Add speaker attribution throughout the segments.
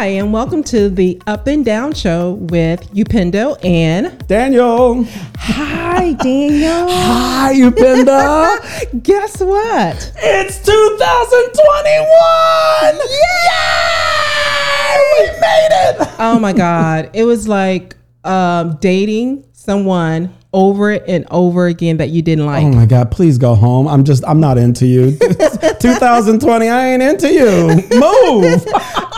Speaker 1: Hi, and welcome to the Up and Down Show with Upendo and
Speaker 2: Daniel.
Speaker 1: Hi, Daniel.
Speaker 2: Hi, Upendo.
Speaker 1: Guess what?
Speaker 2: it's 2021. Yay! We made it.
Speaker 1: Oh my God. It was like um, dating someone over and over again that you didn't like.
Speaker 2: Oh my God, please go home. I'm just, I'm not into you. 2020, I ain't into you. Move.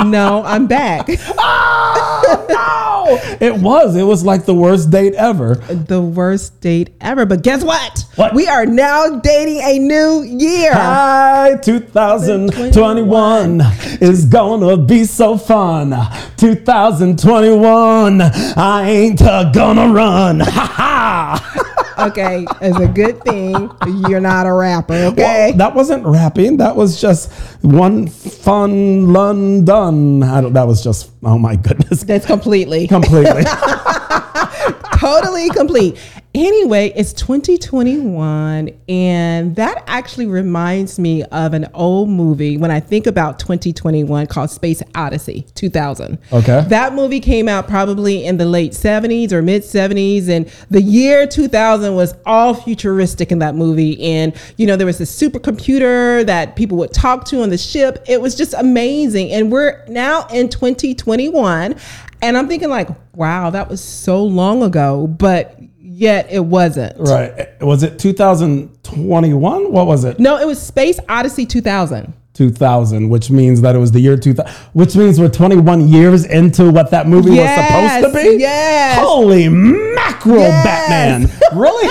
Speaker 1: No, I'm back.
Speaker 2: oh, no. It was. It was like the worst date ever.
Speaker 1: The worst date ever. But guess what?
Speaker 2: What?
Speaker 1: We are now dating a new year.
Speaker 2: Hi, 2021 is gonna be so fun. 2021, I ain't uh, gonna run. Ha ha!
Speaker 1: Okay, it's a good thing you're not a rapper, okay?
Speaker 2: Well, that wasn't rapping. That was just one fun London. I don't, that was just, oh my goodness.
Speaker 1: That's completely.
Speaker 2: Completely.
Speaker 1: totally complete. Anyway, it's 2021, and that actually reminds me of an old movie when I think about 2021 called Space Odyssey 2000.
Speaker 2: Okay.
Speaker 1: That movie came out probably in the late 70s or mid 70s, and the year 2000 was all futuristic in that movie. And, you know, there was this supercomputer that people would talk to on the ship. It was just amazing. And we're now in 2021. And I'm thinking, like, wow, that was so long ago, but yet it wasn't.
Speaker 2: right. Was it 2021? What was it?
Speaker 1: No, it was Space Odyssey 2000.
Speaker 2: 2000, which means that it was the year 2000, which means we're 21 years into what that movie
Speaker 1: Yes,
Speaker 2: was supposed to be.
Speaker 1: yes.
Speaker 2: Holy mackerel,
Speaker 1: Yes.
Speaker 2: Batman. Really?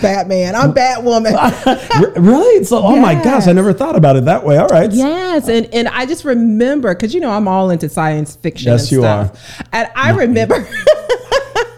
Speaker 1: Batman. I'm Batwoman.
Speaker 2: Really? So, oh my gosh, I never thought about it that way. All right.
Speaker 1: Yes, and and I just remember because you know I'm all into science fiction.
Speaker 2: Yes,
Speaker 1: and
Speaker 2: you
Speaker 1: stuff. And I remember,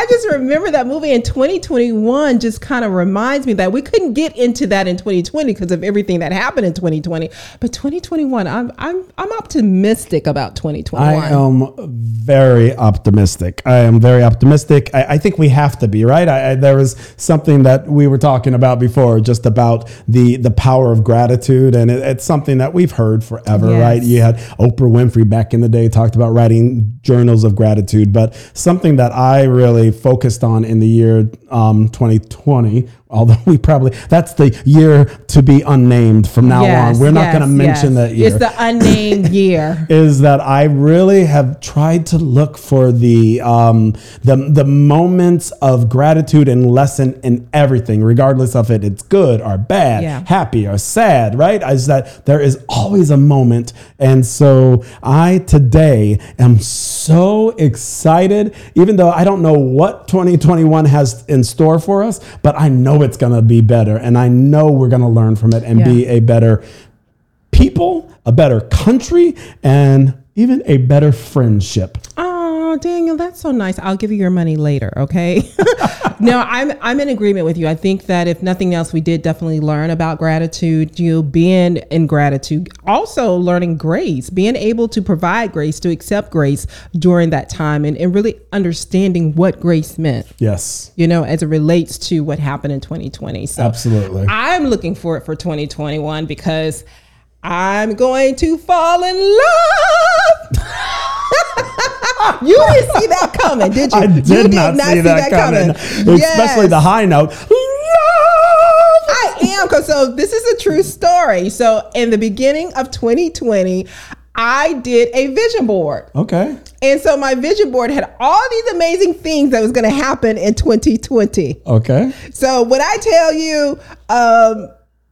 Speaker 1: I just remember that movie in 2021. Just kind of reminds me that we couldn't get into that in 2020 because of everything that happened in 2020. But 2021, I'm I'm I'm optimistic about 2021.
Speaker 2: I am very optimistic. I am very optimistic. I, I think we have to be right. I, I, there was something that we were talking about before, just about the the power of gratitude, and it, it's something that we've heard forever,
Speaker 1: Yes.
Speaker 2: right? You had Oprah Winfrey back in the day talked about writing journals of gratitude, but something that I really focused on in the year um, 2020. Although we probably that's the year to be unnamed from now
Speaker 1: Yes,
Speaker 2: on. We're not
Speaker 1: yes,
Speaker 2: going to mention
Speaker 1: yes.
Speaker 2: that year
Speaker 1: It's the unnamed year.
Speaker 2: is that I really have tried to look for the um, the the moments of gratitude and lesson in everything, regardless of it it's good or bad,
Speaker 1: Yeah.
Speaker 2: happy or sad. Right? Is that there is always a moment, and so I today am so excited, even though I don't know what 2021 has in store for us, but I know it's gonna be better, and I know we're gonna learn from it and
Speaker 1: Yeah.
Speaker 2: be a better people, a better country, and even a better friendship.
Speaker 1: Oh, Oh, Daniel, that's so nice. I'll give you your money later, okay? no, I'm I'm in agreement with you. I think that if nothing else, we did definitely learn about gratitude. You know, being in gratitude, also learning grace, being able to provide grace, to accept grace during that time, and, and really understanding what grace meant.
Speaker 2: Yes,
Speaker 1: You know, as it relates to what happened in 2020. So
Speaker 2: absolutely.
Speaker 1: I'm looking for it for 2021 because I'm going to fall in love. you didn't see that coming, did you?
Speaker 2: I did,
Speaker 1: you
Speaker 2: not, see, that, coming, especially the high note.
Speaker 1: I am because so this is a true story. So in the beginning of 2020, I did a vision board.
Speaker 2: Okay.
Speaker 1: And so my vision board had all these amazing things that was going to happen in 2020.
Speaker 2: Okay.
Speaker 1: So when I tell you, um,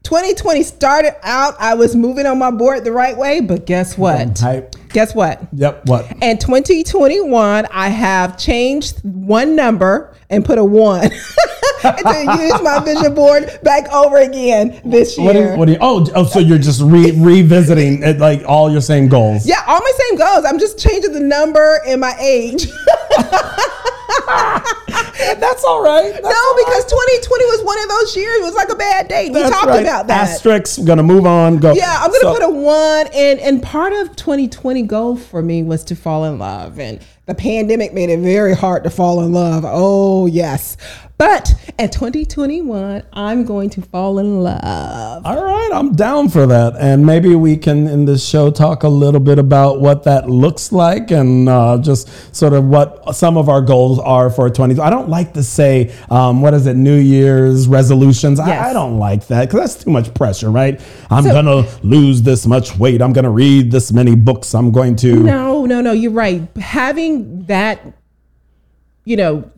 Speaker 1: 2020 started out, I was moving on my board the right way, but guess what? Guess what?
Speaker 2: Yep. What?
Speaker 1: And 2021, I have changed one number and put a one to use my vision board back over again this
Speaker 2: What?
Speaker 1: year.
Speaker 2: What do you? Oh, oh, so you're just re- revisiting it, like all your same goals.
Speaker 1: yeah, all my same goals. I'm just changing the number and my age.
Speaker 2: That's all right. That's
Speaker 1: no,
Speaker 2: all
Speaker 1: because
Speaker 2: right.
Speaker 1: 2020 was one of those years. It was like a bad date. We
Speaker 2: That's
Speaker 1: talked
Speaker 2: right.
Speaker 1: about that.
Speaker 2: Asterisks. Gonna move on. Go.
Speaker 1: Yeah, I'm gonna
Speaker 2: So-
Speaker 1: put a one, and and part of 2020 goal for me was to fall in love, and the pandemic made it very hard to fall in love. Oh yes, But in 2021, I'm going to fall in love.
Speaker 2: All right, I'm down for that. And maybe we can, in this show, talk a little bit about what that looks like and uh, just sort of what some of our goals are for 20. I don't like to say, um, what is it, New Year's resolutions.
Speaker 1: Yes.
Speaker 2: I, I don't like that because that's too much pressure, right? I'm
Speaker 1: So-
Speaker 2: going to lose this much weight. I'm going to read this many books. I'm going to.
Speaker 1: No, no, no, you're right. Having that, you know,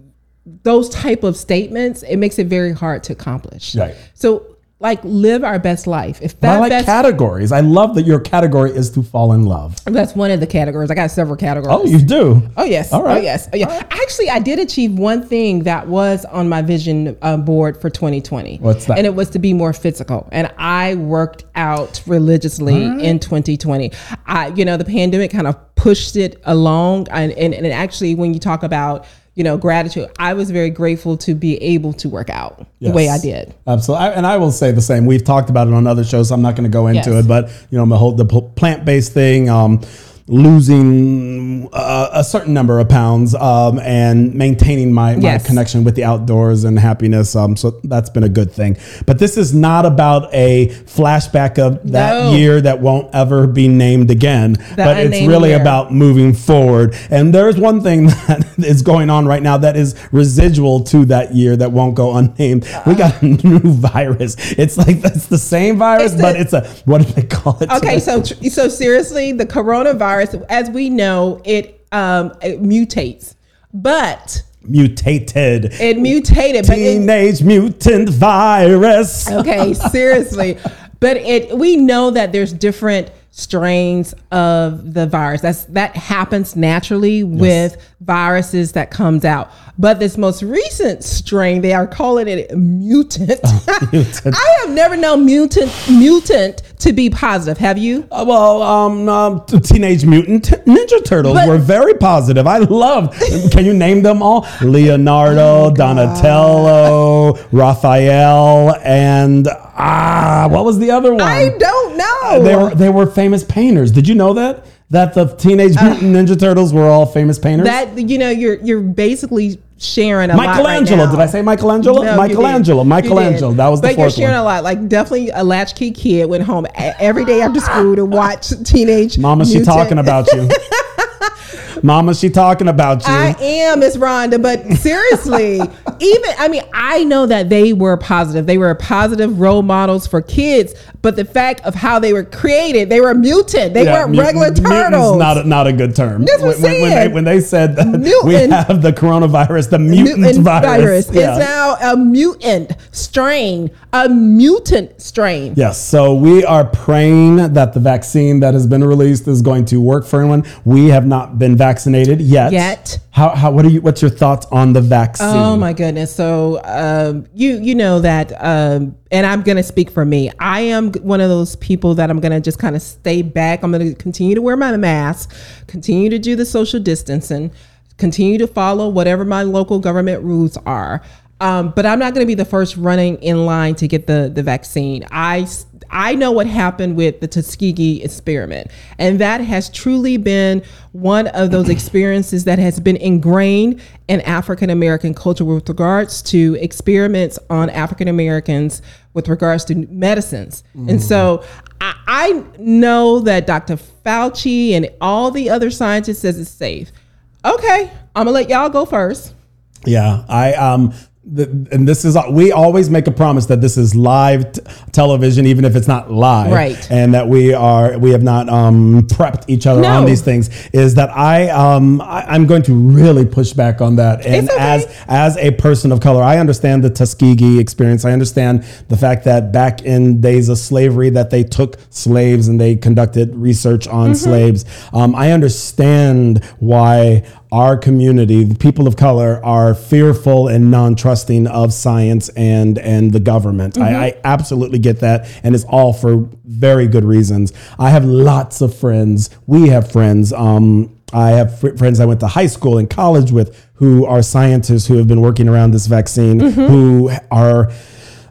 Speaker 1: those type of statements, it makes it very hard to accomplish.
Speaker 2: Right.
Speaker 1: So, like, live our best life. If
Speaker 2: I like
Speaker 1: best,
Speaker 2: categories. I love that your category is to fall in love.
Speaker 1: that's one of the categories. I got several categories.
Speaker 2: Oh, you do?
Speaker 1: Oh yes.
Speaker 2: All right.
Speaker 1: Oh yes. Oh yeah. Actually, I did achieve one thing that was on my vision uh, board for 2020.
Speaker 2: What's that?
Speaker 1: And it was to be more physical. And I worked out religiously in 2020. I, you know, the pandemic kind of pushed it along. And, and and actually, when you talk about you know gratitude, I was very grateful to be able to work out the way I did.
Speaker 2: Absolutely, I, and I will say the same. We've talked about it on other shows. So I'm not going to go into
Speaker 1: Yes.
Speaker 2: it, but you know, the whole the plant based thing, um, losing uh, a certain number of pounds, um, and maintaining my, my connection with the outdoors and happiness. Um, so that's been a good thing. But this is not about a flashback of that
Speaker 1: No.
Speaker 2: year that won't ever be named again. but it's really
Speaker 1: year.
Speaker 2: about moving forward. And there's one thing that is going on right now that is residual to that year that won't go unnamed. We got a new virus. It's like that's the same virus,
Speaker 1: It's
Speaker 2: but
Speaker 1: the-
Speaker 2: it's a what do they call it?
Speaker 1: Okay, so tr- so seriously, the coronavirus, as we know, it um it mutates, but
Speaker 2: mutated.
Speaker 1: it mutated. But it,
Speaker 2: Teenage mutant virus.
Speaker 1: okay, seriously, but it we know that there's different strains of the virus. That's that happens naturally with viruses that comes out. But this most recent strain, they are calling it mutant.
Speaker 2: mutant.
Speaker 1: I have never known mutant mutant to be positive. Have you?
Speaker 2: Uh, well, um, um, Teenage Mutant Ninja Turtles
Speaker 1: But-
Speaker 2: were very positive. I loved. Can you name them all? Leonardo, Donatello, Raphael, and ah, what was the other one?
Speaker 1: I don't know.
Speaker 2: they were they were famous painters. Did you know that? That the Teenage Mutant Ninja Turtles were all famous painters.
Speaker 1: Uh, that you know you're you're basically sharing a lot right
Speaker 2: Michelangelo.
Speaker 1: now.
Speaker 2: did I say Michelangelo?
Speaker 1: No,
Speaker 2: Michelangelo. Michelangelo. That was the
Speaker 1: but you're sharing
Speaker 2: one.
Speaker 1: a lot. Like definitely a latchkey kid went home every day after school to watch teenage.
Speaker 2: Mama, she
Speaker 1: Mutant.
Speaker 2: talking about you. Mama, she talking about you.
Speaker 1: I am Miss Rhonda, but seriously, even I mean, I know that they were positive. They were positive role models for kids, but the fact of how they were created, they were mutant. They
Speaker 2: Yeah,
Speaker 1: weren't
Speaker 2: mut-
Speaker 1: regular turtles.
Speaker 2: Not a, not a good term.
Speaker 1: That's what
Speaker 2: when, when, when they,
Speaker 1: saying.
Speaker 2: when they said that we have the coronavirus, the mutant, virus. Yeah.
Speaker 1: It's now a mutant strain, a mutant strain.
Speaker 2: Yes, so we are praying that the vaccine that has been released is going to work for everyone. We have not been vaccinated yet.
Speaker 1: Yet.
Speaker 2: How, how what are you what's your thoughts on the vaccine?
Speaker 1: Oh my goodness! So um, you you know that, um, and I'm gonna speak for me. I am one of those people that I'm gonna just kind of stay back. I'm gonna continue to wear my mask, continue to do the social distancing, continue to follow whatever my local government rules are. Um, but I'm not going to be the first running in line to get the the vaccine. I I know what happened with the Tuskegee experiment, and that has truly been one of those experiences that has been ingrained in African American culture with regards to experiments on African Americans with regards to medicines. And so I, I know that Dr. Fauci and all the other scientists says it's safe. Okay, I'm gonna let y'all go first.
Speaker 2: Yeah, I um, and this is we always make a promise that this is live t- television, even if it's not live,
Speaker 1: Right.
Speaker 2: And that we are we have not um prepped each other on these things. Is that I um I, I'm going to really push back on that, and
Speaker 1: okay.
Speaker 2: as as a person of color, I understand the Tuskegee experience. I understand the fact that back in days of slavery, that they took slaves and they conducted research on slaves. Um, I understand why our community, the people of color, are fearful and non-trusting of science and and the government. I, I absolutely get that, and it's all for very good reasons. I have lots of friends. We have friends. Um, I have fr- friends I went to high school and college with who are scientists who have been working around this vaccine, who are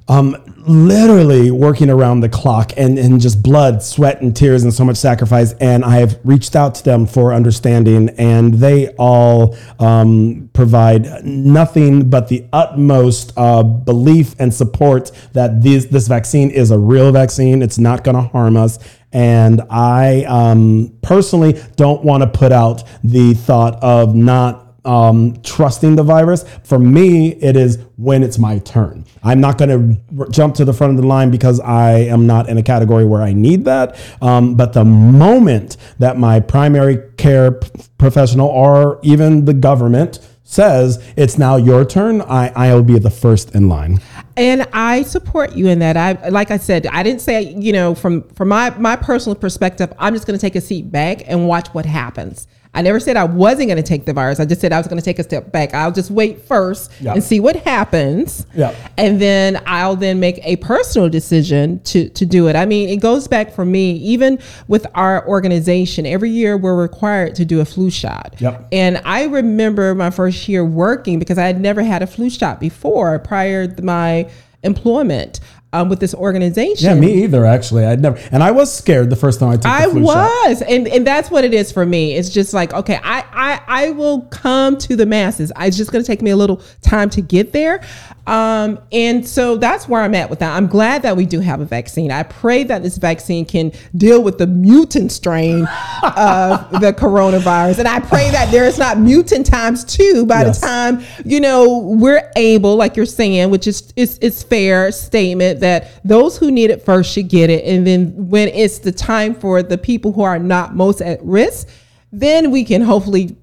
Speaker 2: um, literally working around the clock and, and just blood, sweat, and tears, and so much sacrifice. And I have reached out to them for understanding, and they all um, provide nothing but the utmost uh, belief and support that this, this vaccine is a real vaccine. It's not going to harm us. And I um, personally don't want to put out the thought of not um, trusting the virus. For me, it is when it's my turn. I'm not going to r- jump to the front of the line because I am not in a category where I need that. Um, but the moment that my primary care p- professional or even the government says it's now your turn, I, I'll be the first in line.
Speaker 1: and I support you in that. I like I said, I didn't say you know from from my my personal perspective, I'm just going to take a seat back and watch what happens. I never said I wasn't going to take the virus. I just said I was going to take a step back. I'll just wait first
Speaker 2: Yeah.
Speaker 1: and see what happens.
Speaker 2: Yeah.
Speaker 1: And then I'll then make a personal decision to to do it. I mean, it goes back for me even with our organization. Every year we're required to do a flu shot.
Speaker 2: Yep.
Speaker 1: And I remember my first year working because I had never had a flu shot before prior to my employment um, with this organization.
Speaker 2: Yeah, me either, actually. I'd never, and I was scared the first time I took the
Speaker 1: I
Speaker 2: flu shot.
Speaker 1: was, and and that's what it is for me. It's just like okay, I I I will come to the masses. It's just going to take me a little time to get there, um, and so that's where I'm at with that. I'm glad that we do have a vaccine. I pray that this vaccine can deal with the mutant strain of the coronavirus, and I pray that there is not mutant times two by
Speaker 2: Yes.
Speaker 1: the time you know we're able, like you're saying, which is is is fair statement that those who need it first should get it, and then when it's the time for the people who are not most at risk, then we can hopefully,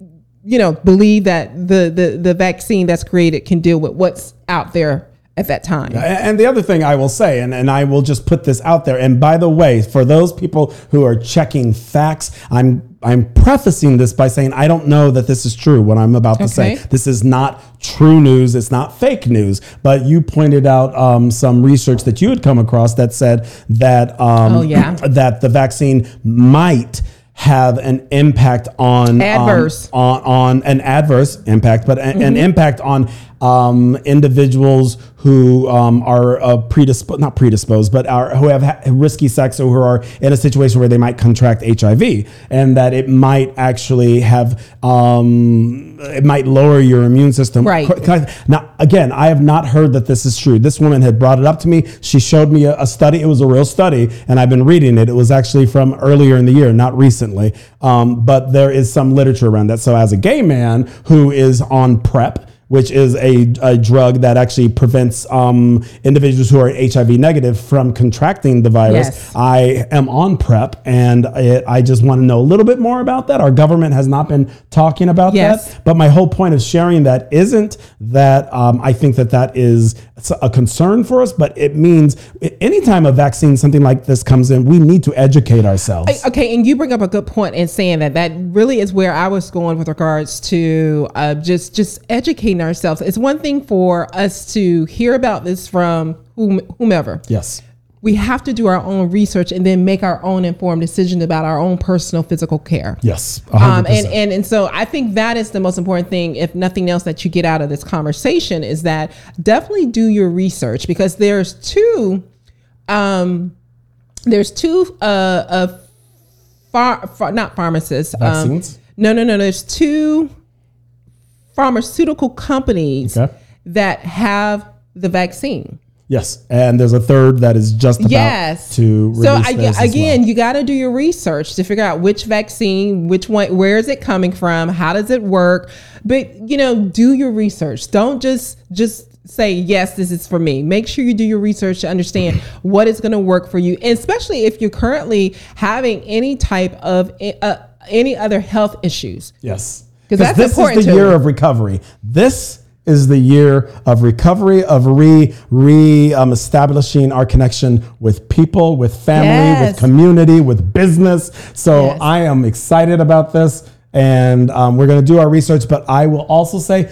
Speaker 1: you know, believe that the the the vaccine that's created can deal with what's out there at that time.
Speaker 2: And the other thing I will say, and, and I will just put this out there, and by the way, for those people who are checking facts, I'm I'm prefacing this by saying I don't know that this is true. What I'm about to say, this is not true news. It's not fake news. But you pointed out um, some research that you had come across that said that um,
Speaker 1: Oh, yeah.
Speaker 2: that the vaccine might have an impact on um,
Speaker 1: Adverse.
Speaker 2: on, on an adverse impact, but an,
Speaker 1: Mm-hmm.
Speaker 2: an impact on um, individuals who um, are uh, predisposed, not predisposed, but are who have ha- risky sex or who are in a situation where they might contract HIV, and that it might actually have um, it might lower your immune system.
Speaker 1: Right.
Speaker 2: Now, again, I have not heard that this is true. This woman had brought it up to me. She showed me a, a study. It was a real study, and I've been reading it. It was actually from earlier in the year, not recently. Um, but there is some literature around that. So, as a gay man who is on PrEP, which is a, a drug that actually prevents um, individuals who are HIV negative from contracting the virus.
Speaker 1: Yes.
Speaker 2: I am on PrEP, and it, I just want to know a little bit more about that. Our government has not been talking about
Speaker 1: Yes.
Speaker 2: that. But my whole point of sharing that isn't that um, I think that that is a concern for us, but it means anytime a vaccine, something like this comes in, we need to educate ourselves.
Speaker 1: Okay, and you bring up a good point in saying that that really is where I was going with regards to uh, just just educating ourselves. It's one thing for us to hear about this from whom, whomever.
Speaker 2: yes.
Speaker 1: We have to do our own research and then make our own informed decision about our own personal physical care.
Speaker 2: Yes.
Speaker 1: Um, and, and and so I think that is the most important thing, if nothing else, that you get out of this conversation is that definitely do your research because there's two, um, there's two uh, uh far, far not pharmacists, um, no, no, no. There's two pharmaceutical companies
Speaker 2: Okay.
Speaker 1: that have the vaccine.
Speaker 2: Yes. And there's a third that is just about
Speaker 1: Yes.
Speaker 2: to release
Speaker 1: so I, again,
Speaker 2: well.
Speaker 1: you got to do your research to figure out which vaccine, which one, where is it coming from, how does it work. But you know, do your research. Don't just just say yes, this is for me. Make sure you do your research to understand what is going to work for you, and especially if you're currently having any type of uh, any other health issues.
Speaker 2: Yes.
Speaker 1: 'Cause that's
Speaker 2: this is the year of recovery. This is the year of recovery, of re re um, establishing our connection with people, with family,
Speaker 1: Yes.
Speaker 2: with community, with business. So
Speaker 1: Yes.
Speaker 2: I am excited about this, and um, we're going to do our research. But I will also say,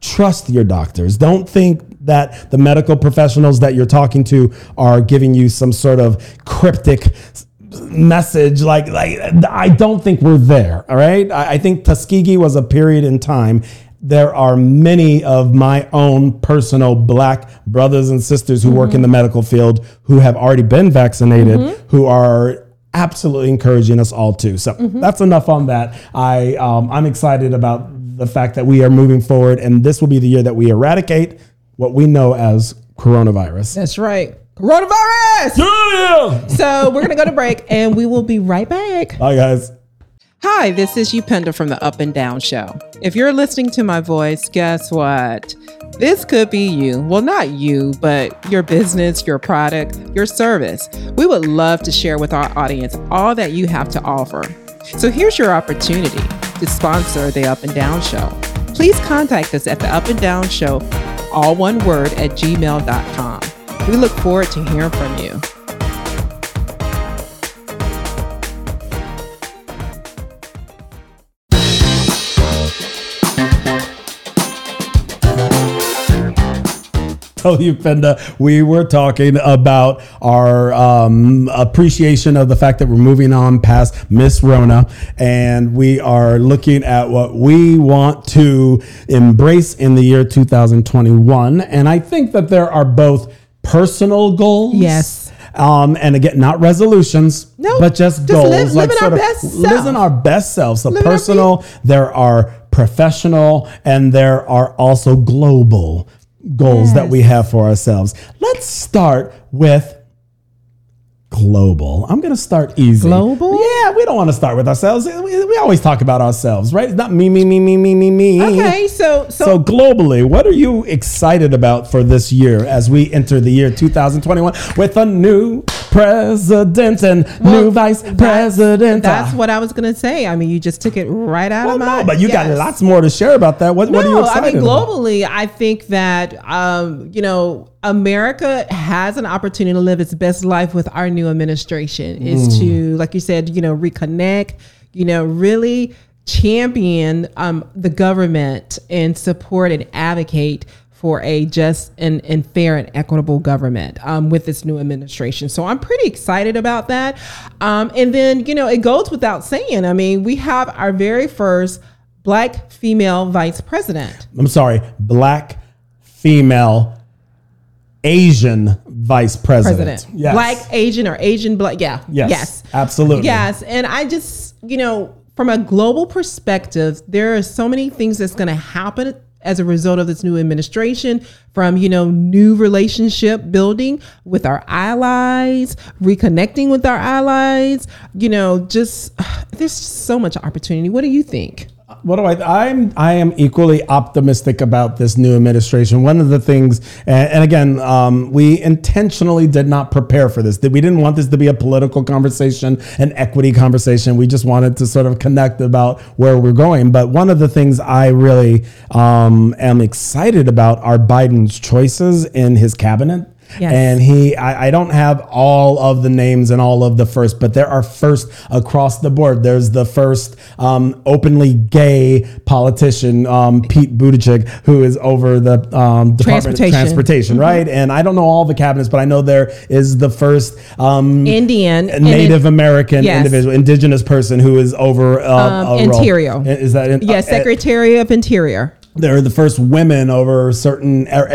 Speaker 2: trust your doctors. Don't think that the medical professionals that you're talking to are giving you some sort of cryptic message like like I don't think we're there all right I, I think Tuskegee was a period in time there are many of my own personal black brothers and sisters who work in the medical field who have already been vaccinated, who are absolutely encouraging us all to. So that's enough on that. I um, I'm excited about the fact that we are moving forward, and this will be the year that we eradicate what we know as coronavirus.
Speaker 1: That's right. Coronavirus.
Speaker 2: Yeah!
Speaker 1: So we're gonna go to break, and we will be right back.
Speaker 2: Bye, guys.
Speaker 1: Hi, this is Upendo from the Up and Down Show. If you're listening to my voice, guess what? This could be you. Well, not you, but your business, your product, your service. We would love to share with our audience all that you have to offer. So here's your opportunity to sponsor the Up and Down Show. Please contact us at the Up and Down Show, all one word, at gmail.com. We look forward to hearing from you.
Speaker 2: tell you, Fenda, we were talking about our um, appreciation of the fact that we're moving on past Miss Rona, and we are looking at what we want to embrace in the year 2021. And I think that there are both personal goals.
Speaker 1: Yes.
Speaker 2: Um, and again, not resolutions,
Speaker 1: No,
Speaker 2: but just,
Speaker 1: just
Speaker 2: goals.
Speaker 1: live- living our
Speaker 2: sort of
Speaker 1: best
Speaker 2: living our best selves. So
Speaker 1: Living
Speaker 2: personal, there are professional, and there are also global goals that we have for ourselves. Let's start with global. I'm going to start easy.
Speaker 1: Global?
Speaker 2: Yeah, we don't want to start with ourselves. We, we always talk about ourselves, right? It's not me, me, me, me, me, me, me.
Speaker 1: Okay, so so,
Speaker 2: So globally, what are you excited about for this year as we enter the year 2021 with a new president and new vice president?
Speaker 1: That's what I was gonna say. I mean, you just took it right out
Speaker 2: Well,
Speaker 1: of my.
Speaker 2: no, but you got lots more to share about that. What, what are you
Speaker 1: No,
Speaker 2: excited
Speaker 1: I mean,
Speaker 2: about?
Speaker 1: globally, I think that um, you know America has an opportunity to live its best life with our new administration.
Speaker 2: Mm.
Speaker 1: Is to, like you said, you know, reconnect. You know, really champion um, the government and support and advocate for a just and, and fair and equitable government um, with this new administration. So I'm pretty excited about that. Um, and then, you know, it goes without saying. I mean, we have our very first black female vice president.
Speaker 2: I'm sorry, black female Asian vice president.
Speaker 1: President.
Speaker 2: Yes.
Speaker 1: Black, Asian, or Asian black. Yeah.
Speaker 2: Yes.
Speaker 1: Yes.
Speaker 2: Absolutely.
Speaker 1: Yes. And I just, you know, from a global perspective, there are so many things that's going to happen as a result of this new administration from you know new relationship building with our allies reconnecting with our allies you know just there's so much opportunity what do you think
Speaker 2: What do I? I'm I am equally optimistic about this new administration. One of the things, and, and again, um, we intentionally did not prepare for this. That we didn't want this to be a political conversation, an equity conversation. We just wanted to sort of connect about where we're going. But one of the things I really um, am excited about are Biden's choices in his cabinet.
Speaker 1: Yes.
Speaker 2: And he, I, I don't have all of the names and all of the first, but there are first across the board. There's the first um, openly gay politician, um, Pete Buttigieg, who is over the um, Department of
Speaker 1: Transportation.
Speaker 2: Transportation, right? And I don't know all the cabinets, but I know there is the first um,
Speaker 1: indian
Speaker 2: Native
Speaker 1: then-
Speaker 2: American
Speaker 1: Yes.
Speaker 2: individual, indigenous person who is over uh,
Speaker 1: Um,
Speaker 2: a role.
Speaker 1: Interior.
Speaker 2: Is that in,
Speaker 1: yes
Speaker 2: uh,
Speaker 1: secretary of interior
Speaker 2: they're the first women over certain er,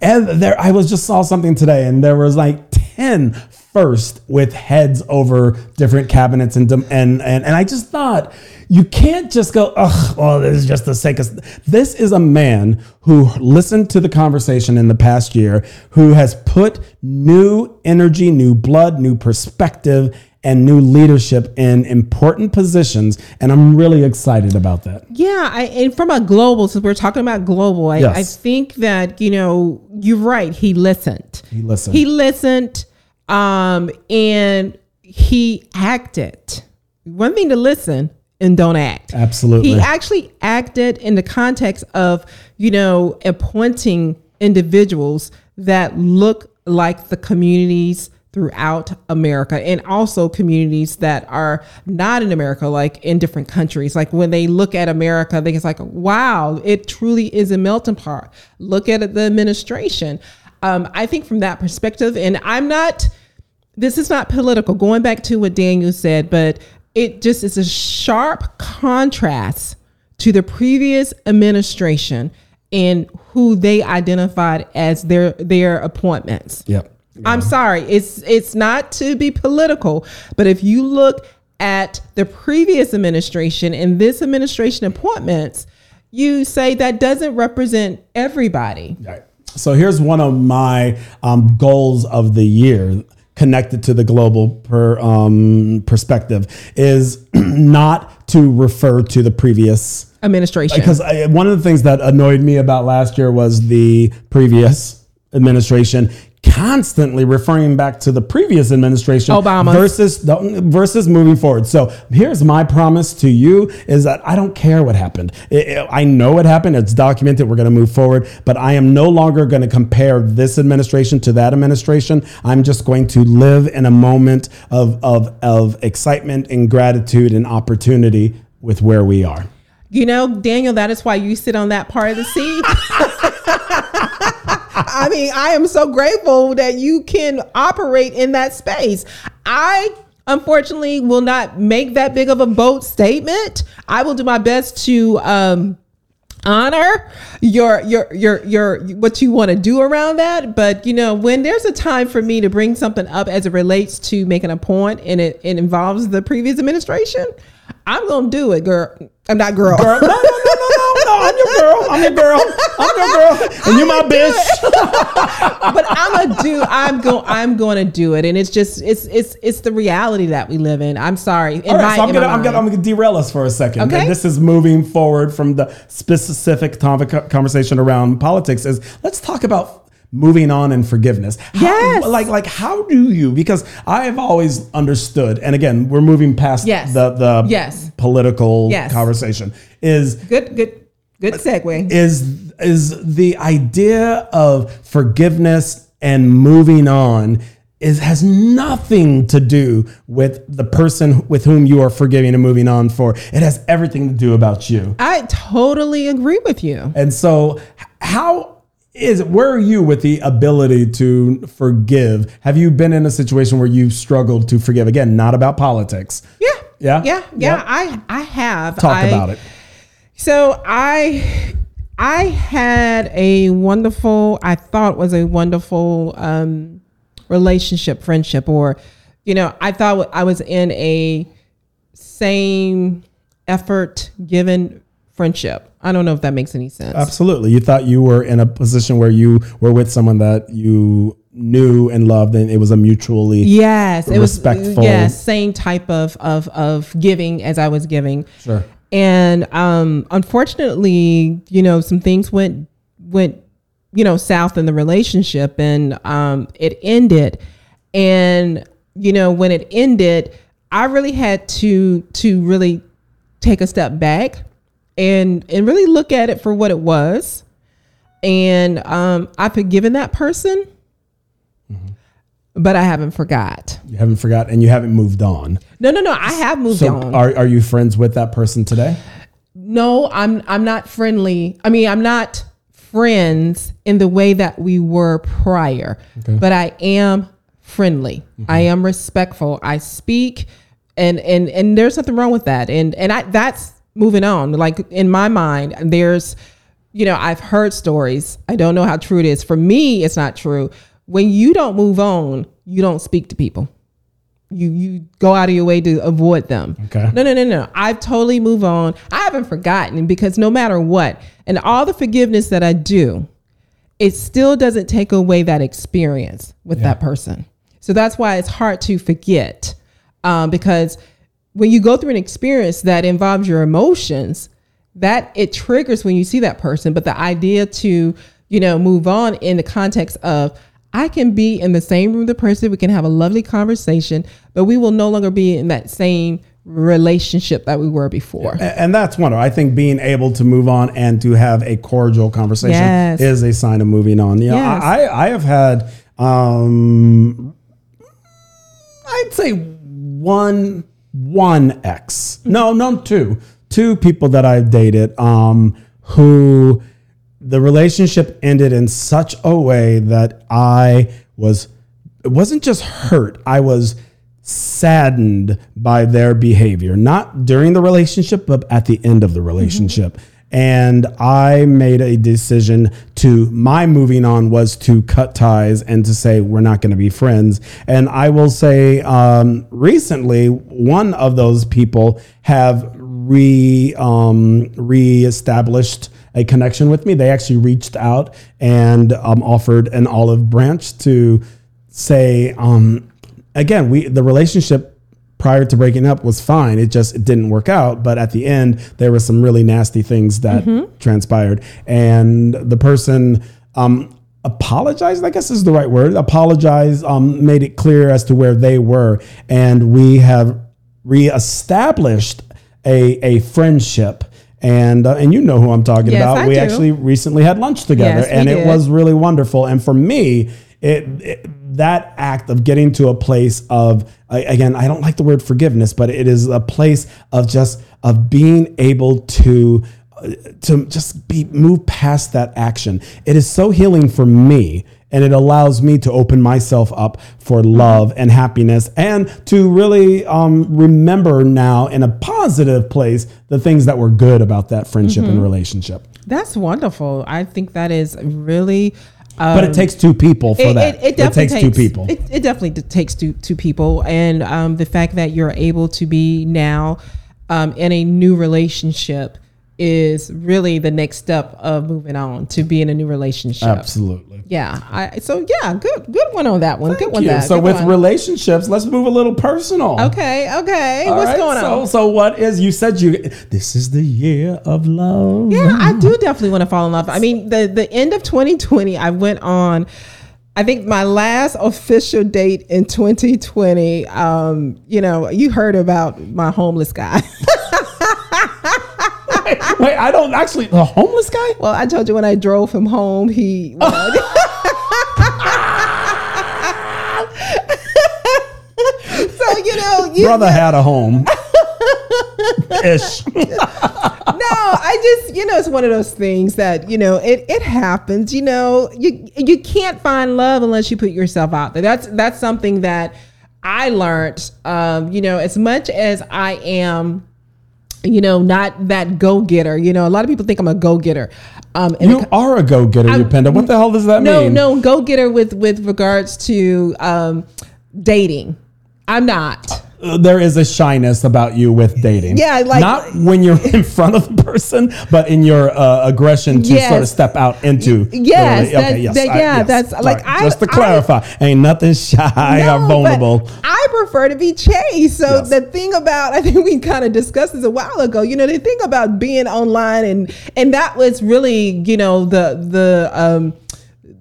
Speaker 2: and there i was just saw something today and there was like 10 first with heads over different cabinets and and and, and i just thought you can't just go ugh well this is just the sake of this is a man who listened to the conversation in the past year who has put new energy new blood new perspective and new leadership in important positions and i'm really excited about that
Speaker 1: Yeah, I, and from a global, since we're talking about global, I,
Speaker 2: Yes.
Speaker 1: I think that you know you're right. He listened.
Speaker 2: He listened.
Speaker 1: He listened, um, and he acted. One thing to listen and don't act.
Speaker 2: Absolutely.
Speaker 1: He actually acted in the context of you know appointing individuals that look like the communities throughout America and also communities that are not in America, like in different countries. Like when they look at America, they it's like, wow, it truly is a melting pot. Look at the administration. Um, I think from that perspective, and I'm not, this is not political, going back to what Daniel said, but it just is a sharp contrast to the previous administration and who they identified as their their appointments.
Speaker 2: Yep.
Speaker 1: I'm sorry, it's it's not to be political, but if you look at the previous administration and this administration appointments, you say that doesn't represent everybody.
Speaker 2: Right. So here's one of my um, goals of the year connected to the global per, um, perspective is not to refer to the previous
Speaker 1: Administration.
Speaker 2: because I, one of the things that annoyed me about last year was the previous administration constantly referring back to the previous administration
Speaker 1: Obama.
Speaker 2: versus the, versus moving forward. So here's my promise to you is that I don't care what happened. It- it- I know what happened. It's documented. We're going to move forward, but I am no longer going to compare this administration to that administration. I'm just going to live in a moment of of of excitement and gratitude and opportunity with where we are.
Speaker 1: You know, Daniel, that is why you sit on that part of the seat. I mean, I am so grateful that you can operate in that space. I unfortunately will not make that big of a bold statement. I will do my best to um honor your your your your what you want to do around that but you know when there's a time for me to bring something up as it relates to making a point and it, it involves the previous administration i'm gonna do it girl i'm not girl,
Speaker 2: Girl, no, no, no, no, no, no. I'm your girl. I'm your girl. I'm your girl. And you my bitch.
Speaker 1: but i'm gonna do i'm going i'm going to do it and it's just it's it's it's the reality that we live in i'm sorry in
Speaker 2: All right,
Speaker 1: my,
Speaker 2: so I'm gonna, I'm gonna, I'm gonna derail us for a second.
Speaker 1: Okay.
Speaker 2: And this is moving forward from the specific topic conversation around politics. Is let's talk about moving on and forgiveness. How-
Speaker 1: Yes.
Speaker 2: Like, like, how do you? Because I have always understood, and again, we're moving past
Speaker 1: Yes.
Speaker 2: the the
Speaker 1: Yes.
Speaker 2: political
Speaker 1: Yes.
Speaker 2: conversation. Is
Speaker 1: good good good segue
Speaker 2: is is the idea of forgiveness and moving on is has nothing to do with the person with whom you are forgiving and moving on for. It has everything to do about you.
Speaker 1: i totally agree with you
Speaker 2: And so how is where are you with the ability to forgive? Have you been in a situation where you've struggled to forgive? Again, not about politics.
Speaker 1: yeah
Speaker 2: Yeah?
Speaker 1: yeah yeah
Speaker 2: Yep.
Speaker 1: i i have
Speaker 2: Talk
Speaker 1: I-
Speaker 2: about it.
Speaker 1: So I I had a wonderful, I thought was a wonderful um, relationship, friendship, or you know, I thought I was in a same effort given friendship. I don't know if that makes any sense.
Speaker 2: Absolutely. You thought you were in a position where you were with someone that you knew and loved and it was a mutually
Speaker 1: yes, it
Speaker 2: respectful-
Speaker 1: was yes, same type of of of giving as I was giving.
Speaker 2: Sure.
Speaker 1: And um unfortunately you know some things went went you know south in the relationship and um it ended. And you know when it ended i really had to to really take a step back and and really look at it for what it was. And um i've forgiven that person but i haven't forgot.
Speaker 2: You haven't forgot, and you haven't moved on.
Speaker 1: No no no i have moved
Speaker 2: So
Speaker 1: on.
Speaker 2: are, are you friends with that person today?
Speaker 1: no i'm i'm not friendly. I mean i'm not friends in the way that we were prior but i am friendly. I mm-hmm. am respectful. I speak and and and there's nothing wrong with that. And and i that's moving on. Like in my mind there's you know i've heard stories. I don't know how true it is. For me it's not true. When you don't move on you don't speak to people you you go out of your way to avoid them.
Speaker 2: Okay.
Speaker 1: No, no, no, no. I've totally moved on. I haven't forgotten because no matter what, and all the forgiveness that I do, it still doesn't take away that experience with that person. So that's why it's hard to forget um, because when you go through an experience that involves your emotions, that it triggers when you see that person. But the idea to you know move on in the context of I can be in the same room with the person, we can have a lovely conversation, but we will no longer be in that same relationship that we were before.
Speaker 2: And that's one. I think being able to move on and to have a cordial conversation
Speaker 1: Yes.
Speaker 2: is a sign of moving on. You know,
Speaker 1: Yes.
Speaker 2: I, I have had, um, I'd say one, one ex. No, no, two, two people that I've dated, um, who the relationship ended in such a way that I was, it wasn't just hurt. I was saddened by their behavior, not during the relationship, but at the end of the relationship. And I made a decision to my moving on was to cut ties and to say we're not going to be friends. And I will say, um, recently, one of those people have re um, reestablished a connection with me. They actually reached out and um, offered an olive branch to say, um, again, we the relationship prior to breaking up was fine. It just it didn't work out. But at the end, there were some really nasty things that transpired, and the person. Um, apologized i guess is the right word apologized um, made it clear as to where they were and we have reestablished a, a friendship and uh, and you know who I'm talking
Speaker 1: Yes,
Speaker 2: about.
Speaker 1: I
Speaker 2: we
Speaker 1: do.
Speaker 2: actually recently had lunch together,
Speaker 1: Yes,
Speaker 2: and it
Speaker 1: did.
Speaker 2: was really wonderful. And for me, it, it that act of getting to a place of again, I don't like the word forgiveness, but it is a place of just of being able to uh, to just be move past that action. It is so healing for me and it allows me to open myself up for love and happiness and to really um, remember now in a positive place the things that were good about that friendship and relationship.
Speaker 1: That's wonderful. I think that is really. Um,
Speaker 2: But it takes two people for that. It,
Speaker 1: definitely
Speaker 2: takes, two people.
Speaker 1: It, it definitely takes two two people, and um, the fact that you're able to be now um, in a new relationship is really the next step of moving on to be in a new relationship.
Speaker 2: Absolutely.
Speaker 1: Yeah. I, so yeah, good good one on that one. good one.
Speaker 2: you.
Speaker 1: That.
Speaker 2: So
Speaker 1: good
Speaker 2: with
Speaker 1: one.
Speaker 2: relationships, let's move a little personal.
Speaker 1: okay, okay,
Speaker 2: All
Speaker 1: what's
Speaker 2: right,
Speaker 1: going
Speaker 2: so,
Speaker 1: on?
Speaker 2: So what is you said you this is the year of love.
Speaker 1: Yeah, I do definitely want to fall in love. I mean, the the end of 2020, I went on. I think my last official date in 2020. Um, you know, you heard about my homeless guy.
Speaker 2: Wait, I don't actually the homeless guy?
Speaker 1: well, I told you when I drove him home, he. so you know, you
Speaker 2: Brother had a home. Ish.
Speaker 1: no, I just you know it's one of those things that you know it it happens. You know you you can't find love unless you put yourself out there. That's that's something that I learned. Um, you know, as much as I am, you know, not that go getter. You know, a lot of people think I'm a go getter. Um,
Speaker 2: You are a go-getter, you Penda. What the hell does that
Speaker 1: no,
Speaker 2: mean?
Speaker 1: No, no, go getter with with regards to um, dating. I'm not.
Speaker 2: There is a shyness about you with dating.
Speaker 1: Yeah, like-
Speaker 2: not when you're in front of the person, but in your uh, aggression to
Speaker 1: Yes.
Speaker 2: sort of step out into. the
Speaker 1: Yes,
Speaker 2: rela-
Speaker 1: that- that- yeah, that's-
Speaker 2: All
Speaker 1: like, I-
Speaker 2: just to
Speaker 1: I-
Speaker 2: clarify, ain't nothing shy
Speaker 1: No,
Speaker 2: or vulnerable.
Speaker 1: I prefer to be chased. So
Speaker 2: Yes.
Speaker 1: the thing about I think we kind of discussed this a while ago. You know, the thing about being online and and that was really you know the the um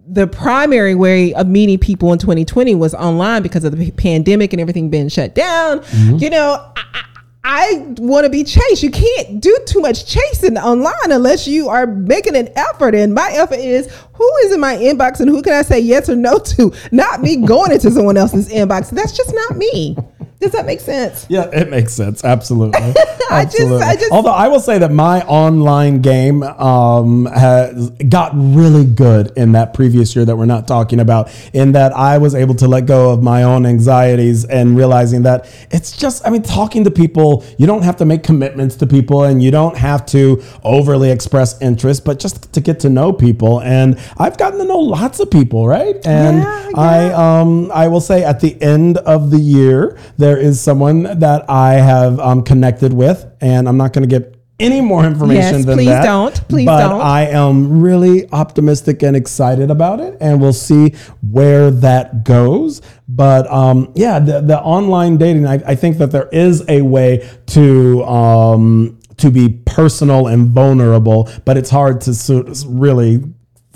Speaker 1: the primary way of meeting people in 2020 was online because of the pandemic and everything being shut down.
Speaker 2: Mm-hmm.
Speaker 1: You know. I, I- I want to be chased. You can't do too much chasing online unless you are making an effort. And my effort is who is in my inbox and who can I say yes or no to? Not me going into someone else's inbox. That's just not me. Does that make sense?
Speaker 2: Yeah, it makes sense. Absolutely.
Speaker 1: I just- I just-
Speaker 2: Although I will say that my online game um, has got really good in that previous year that we're not talking about, in that I was able to let go of my own anxieties and realizing that it's just, I mean, talking to people, you don't have to make commitments to people and you don't have to overly express interest, but just to get to know people. And I've gotten to know lots of people, right? And
Speaker 1: Yeah,
Speaker 2: I, um, I will say at the end of the year, there is someone that I have um, connected with, and I'm not going to give any more information
Speaker 1: Yes,
Speaker 2: than
Speaker 1: please
Speaker 2: that.
Speaker 1: don't. Please
Speaker 2: but
Speaker 1: don't.
Speaker 2: I am really optimistic and excited about it, and we'll see where that goes. But um, yeah, the, the online dating, I, I think that there is a way to. Um, to be personal and vulnerable, but it's hard to really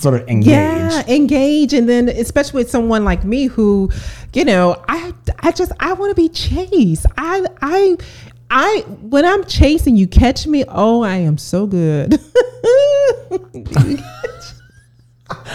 Speaker 2: sort of engage.
Speaker 1: Yeah, engage, and then especially with someone like me who, you know, I I just I want to be chased. I I I when I'm chasing, you catch me. Oh, I am so good.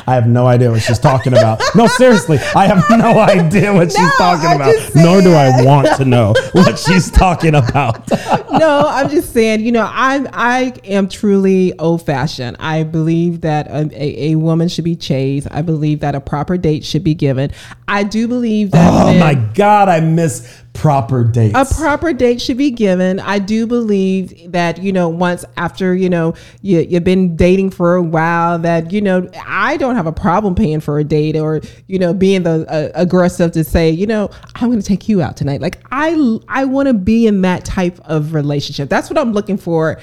Speaker 2: I have no idea what she's talking about. No, seriously, I have no idea what she's talking about. Nor do I want to know what she's talking about.
Speaker 1: no, I'm just saying, you know, I I am truly old fashioned. I believe that a, a, a woman should be chased. I believe that a proper date should be given. I do believe that.
Speaker 2: Oh
Speaker 1: men-
Speaker 2: my God, I miss proper dates?
Speaker 1: a proper date should be given. I do believe that you know once after you know you you've been dating for a while that you know I don't have a problem paying for a date or you know being the uh, aggressive to say you know I'm going to take you out tonight. Like I I want to be in that type of relationship. That's what I'm looking for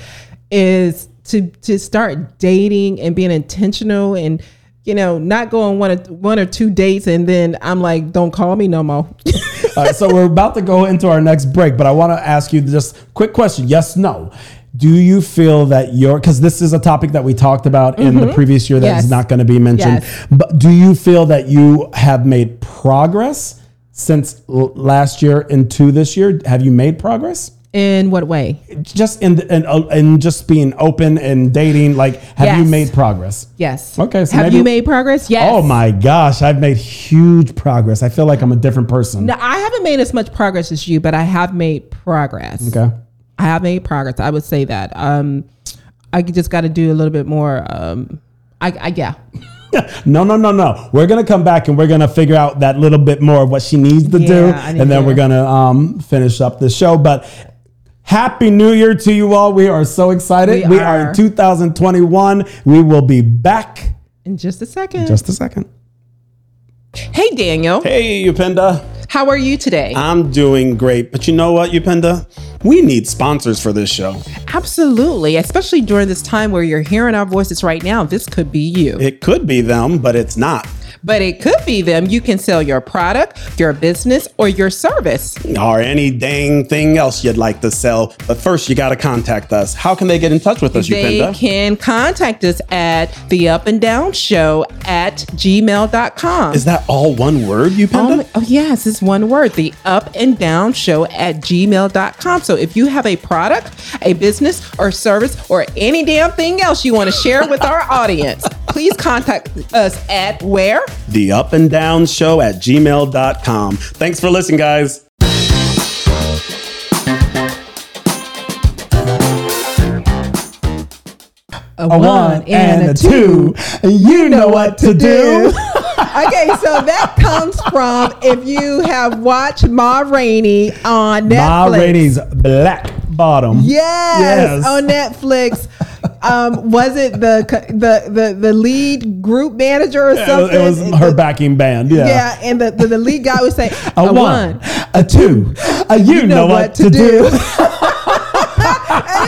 Speaker 1: is to to start dating and being intentional and you know not going one or one or two dates and then I'm like don't call me no more.
Speaker 2: All right, so we're about to go into our next break, but I want to ask you just quick question: Yes, no. Do you feel that your because this is a topic that we talked about in the previous year that is
Speaker 1: Mm-hmm. Yes.
Speaker 2: not going to be mentioned,
Speaker 1: Yes.
Speaker 2: but do you feel that you have made progress since l- last year into this year? Have you made progress?
Speaker 1: In what way?
Speaker 2: Just in in, uh, in just being open and dating, like have you made progress?
Speaker 1: Yes.
Speaker 2: Okay, so
Speaker 1: have
Speaker 2: maybe-
Speaker 1: you made progress? Yes.
Speaker 2: Oh my gosh, I've made huge progress. I feel like I'm a different person.
Speaker 1: No, I haven't made as much progress as you, but I have made progress.
Speaker 2: Okay.
Speaker 1: I have made progress. I would say that. Um, I just got to do a little bit more. Um, I, I yeah.
Speaker 2: No, no, no, no. We're gonna come back and we're gonna figure out that little bit more of what she needs to do,
Speaker 1: Yeah, need
Speaker 2: and then we're gonna um, finish up the show. But happy New Year to you all! We are so excited.
Speaker 1: We
Speaker 2: We, are.
Speaker 1: are.
Speaker 2: in 2021. We will be back.
Speaker 1: In just a second.
Speaker 2: Just a second.
Speaker 1: hey, Daniel.
Speaker 2: Hey, Upendo.
Speaker 1: How are you today?
Speaker 2: I'm doing great, but you know what, Upendo? We need sponsors for this show.
Speaker 1: Absolutely. Especially during this time where you're hearing our voices right now. This could be you.
Speaker 2: It could be them, but it's not.
Speaker 1: But it could be them. You can sell your product, your business, or your service.
Speaker 2: or any dang thing else you'd like to sell. But first, you got to contact us. How can they get in touch with us,
Speaker 1: They
Speaker 2: Upendo?
Speaker 1: can contact us at the up and down show at gmail.com.
Speaker 2: Is that all one word, Upendo?
Speaker 1: my- oh, yes, it's one word, the up and down show at gmail.com. So if you have a product, a business, or service, or any damn thing else you want to share with our audience, please contact us at where?
Speaker 2: The up and down show at gmail.com. Thanks for listening, guys.
Speaker 1: A,
Speaker 2: one and a two. You know what to do.
Speaker 1: okay, so that comes from if you have watched Ma Rainey on Netflix.
Speaker 2: Ma Rainey's Black Bottom.
Speaker 1: Yes,
Speaker 2: Yes.
Speaker 1: on Netflix. Um, was it the the the the lead group manager or
Speaker 2: was,
Speaker 1: something?
Speaker 2: it was her
Speaker 1: The-
Speaker 2: backing band. Yeah.
Speaker 1: Yeah, and the, the, the lead guy would say
Speaker 2: A, one, a two, a you, know, what, to do.
Speaker 1: and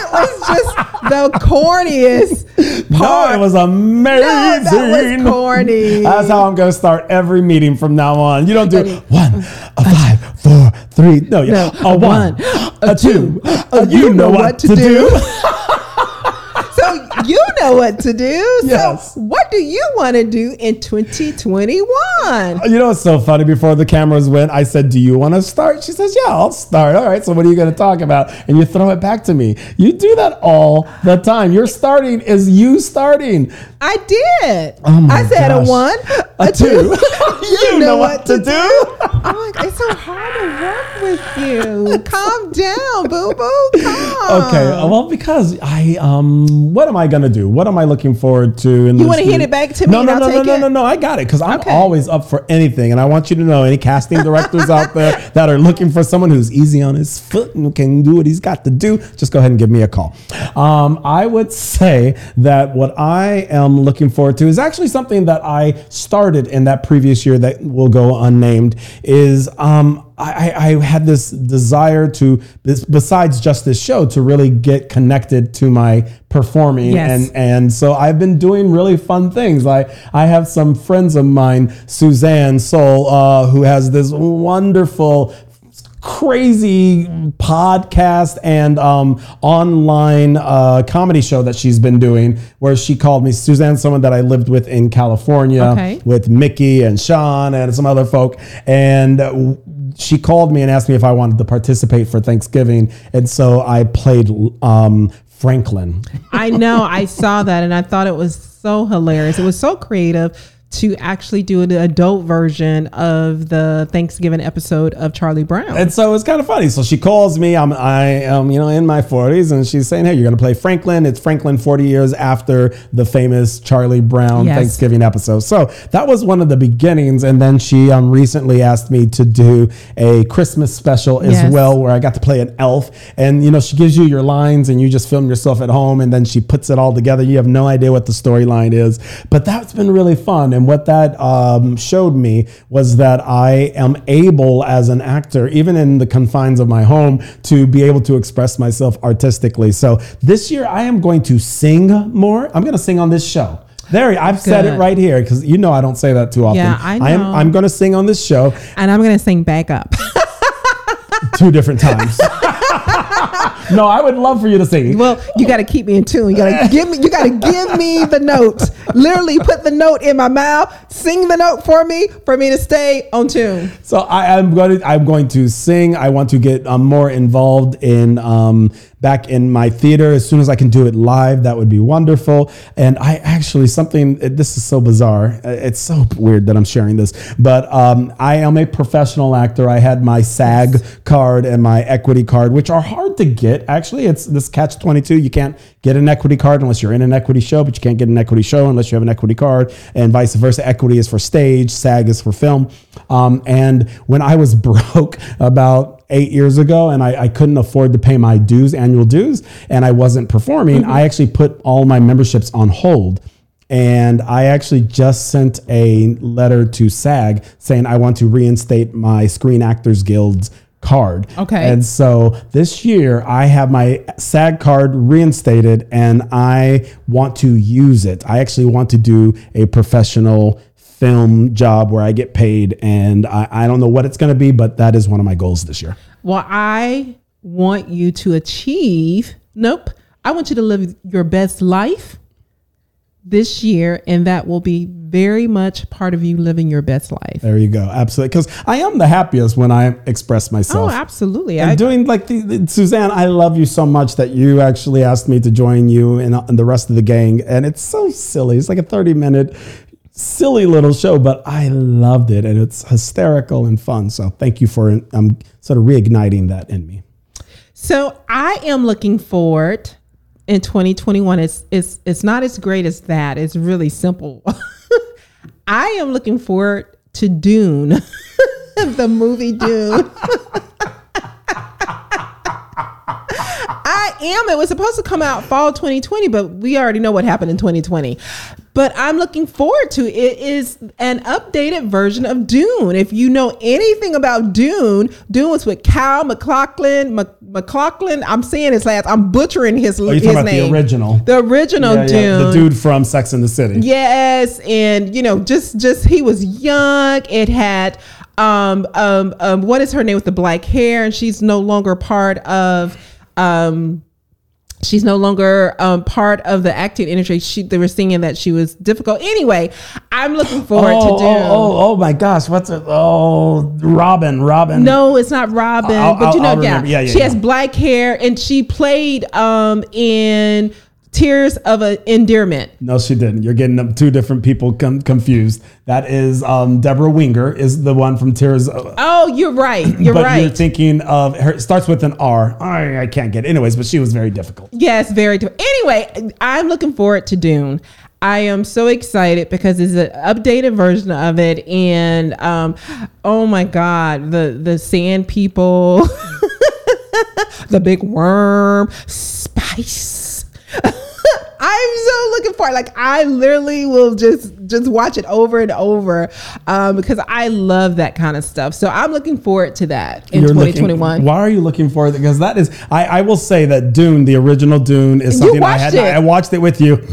Speaker 1: it was just the corniest
Speaker 2: No, it was amazing.
Speaker 1: No, that was corny.
Speaker 2: That's how I'm going to start every meeting from now on. You don't do one, a five, four, three. No, yeah.
Speaker 1: No,
Speaker 2: a one, a two, a you know what to do.
Speaker 1: you know what to do.
Speaker 2: Yes.
Speaker 1: So what do you want to do in 2021?
Speaker 2: You know what's so funny? Before the cameras went, I said, Do you want to start? She says, Yeah, I'll start. All right. So, what are you going to talk about? And you throw it back to me. You do that all the time. Your starting is you starting.
Speaker 1: I did.
Speaker 2: Oh my
Speaker 1: I said
Speaker 2: gosh.
Speaker 1: a one,
Speaker 2: A two. you know what to do.
Speaker 1: Oh my, it's so hard to work with you. Calm down, boo boo. Calm.
Speaker 2: Okay. Well, because I, um, what am I going to do? What am I looking forward to? In
Speaker 1: You wanna hand it back to me
Speaker 2: No,
Speaker 1: and
Speaker 2: no, no, no, no,
Speaker 1: it?
Speaker 2: no, no. I got it because I'm
Speaker 1: Okay.
Speaker 2: always up for anything. And I want you to know any casting directors out there that are looking for someone who's easy on his foot and can do what he's got to do, just go ahead and give me a call. Um, I would say that what I am looking forward to is actually something that I started in that previous year that will go unnamed. Is um, I, I I had this desire to, this, besides just this show, to really get connected to my performing
Speaker 1: Yes.
Speaker 2: and and so I've been doing really fun things. Like I have some friends of mine, Suzanne Sole, uh, who has this wonderful, crazy podcast and um, online uh, comedy show that she's been doing. Where she called me Suzanne, someone that I lived with in California
Speaker 1: Okay.
Speaker 2: with Mickey and Sean and some other folk, and. She called me and asked me if I wanted to participate for Thanksgiving, and so I played um, Franklin.
Speaker 1: I know. I saw that and I thought it was so hilarious. It was so creative. To actually do an adult version of the Thanksgiving episode of Charlie Brown.
Speaker 2: And so it's kind of funny. So she calls me. I'm I am you know in my 40s, and she's saying, "Hey, you're going to play Franklin." It's Franklin 40 years after the famous Charlie Brown
Speaker 1: Yes.
Speaker 2: Thanksgiving episode. So that was one of the beginnings. And then she um, recently asked me to do a Christmas special as
Speaker 1: Yes.
Speaker 2: well, where I got to play an elf. And you know, she gives you your lines, and you just film yourself at home, and then she puts it all together. You have no idea what the storyline is, but that's been really fun. And what that um, showed me was that I am able, as an actor, even in the confines of my home, to be able to express myself artistically. So this year, I am going to sing more. I'm going to sing on this show. There, I've said it right here because you know I don't say that too often.
Speaker 1: Yeah, I
Speaker 2: am
Speaker 1: know.
Speaker 2: I'm going to sing on this show
Speaker 1: and I'm going to sing back up.
Speaker 2: two different times. no, I would love for you to sing.
Speaker 1: well, you got to keep me in tune. You got to give me. You got to give me the note. Literally, put the note in my mouth. Sing the note for me for me to stay on tune.
Speaker 2: So I, I'm going to I'm going to sing. I want to get um, more involved in um, back in my theater as soon as I can do it live. That would be wonderful. And I actually something. This is so bizarre. Uh, It's so weird that I'm sharing this, but um, I am a professional actor. I had my SAG card and my equity card, which are hard to get. Actually, it's this catch twenty two. You can't get an equity card unless you're in an equity show, but you can't get an equity show unless you have an equity card, and vice versa. Equity is for stage, SAG is for film. Um, and when I was broke about eight years ago and I, I couldn't afford to pay my dues, annual dues, and I wasn't performing, mm-hmm. I actually put all my memberships on hold. And I actually just sent a letter to SAG saying I want to reinstate my Screen Actors Guild's card.
Speaker 1: Okay.
Speaker 2: And so this year I have my SAG card reinstated and I want to use it. I actually want to do a professional film job where I get paid and I, I don't know what it's going to be, but that is one of my goals this year.
Speaker 1: Well, I want you to achieve. Nope. I want you to live your best life this year, and that will be very much part of you living your best life.
Speaker 2: There you go. Absolutely. Because I am the happiest when I express myself.
Speaker 1: Oh, absolutely.
Speaker 2: And
Speaker 1: I,
Speaker 2: doing like the, the- Suzanne, I love you so much that you actually asked me to join you and, uh, and the rest of the gang, and it's so silly. It's like a thirty minute, silly little show, but I loved it, and it's hysterical and fun. So thank you for um, sort of reigniting that in me.
Speaker 1: So I am looking forward in 2021. It's it's it's not as great as that. It's really simple. I am looking forward to Dune, the movie Dune. I am. It was supposed to come out fall 2020, but we already know what happened in 2020. But I'm looking forward to it. Is an updated version of Dune. If you know anything about Dune, Dune was with Kyle McLaughlin. Mc, McLaughlin. I'm saying his last. I'm butchering his,
Speaker 2: Are you
Speaker 1: his
Speaker 2: talking about
Speaker 1: name.
Speaker 2: the original?
Speaker 1: The original
Speaker 2: Yeah,
Speaker 1: Dune.
Speaker 2: yeah, the dude from Sex and the City.
Speaker 1: Yes, and you know, just just he was young. It had um um um what is her name with the black hair, and she's no longer part of um she's no longer um part of the acting industry. She they were singing that she was difficult. Anyway, I'm looking forward
Speaker 2: Oh,
Speaker 1: to do.
Speaker 2: oh, oh, oh my gosh, what's it? Oh, Robin, Robin.
Speaker 1: No, it's not Robin,
Speaker 2: I'll-
Speaker 1: but you know,
Speaker 2: I'll
Speaker 1: yeah.
Speaker 2: Yeah, yeah,
Speaker 1: she
Speaker 2: yeah.
Speaker 1: has black hair, and she played um in Tears of a Endearment.
Speaker 2: No, she didn't. You're getting them two different people com- confused. That is um, Debra Winger is the one from Tears. Of,
Speaker 1: Oh, you're right. You're
Speaker 2: but
Speaker 1: right.
Speaker 2: you're thinking of her. It starts with an R. I, I can't get. It. Anyways, but she was very difficult.
Speaker 1: Yes, very. T- anyway, I'm looking forward to Dune. I am so excited because it's an updated version of it, and um, oh my god, the the sand people, the big worm, spice. I'm so looking for it. Like I literally will just just watch it over and over um, because I love that kind of stuff. So I'm looking forward to that in
Speaker 2: You're looking-
Speaker 1: 2021.
Speaker 2: why are you looking for it? Because that is. I, I will say that Dune, the original Dune, is something I had.
Speaker 1: it.
Speaker 2: I watched it with you.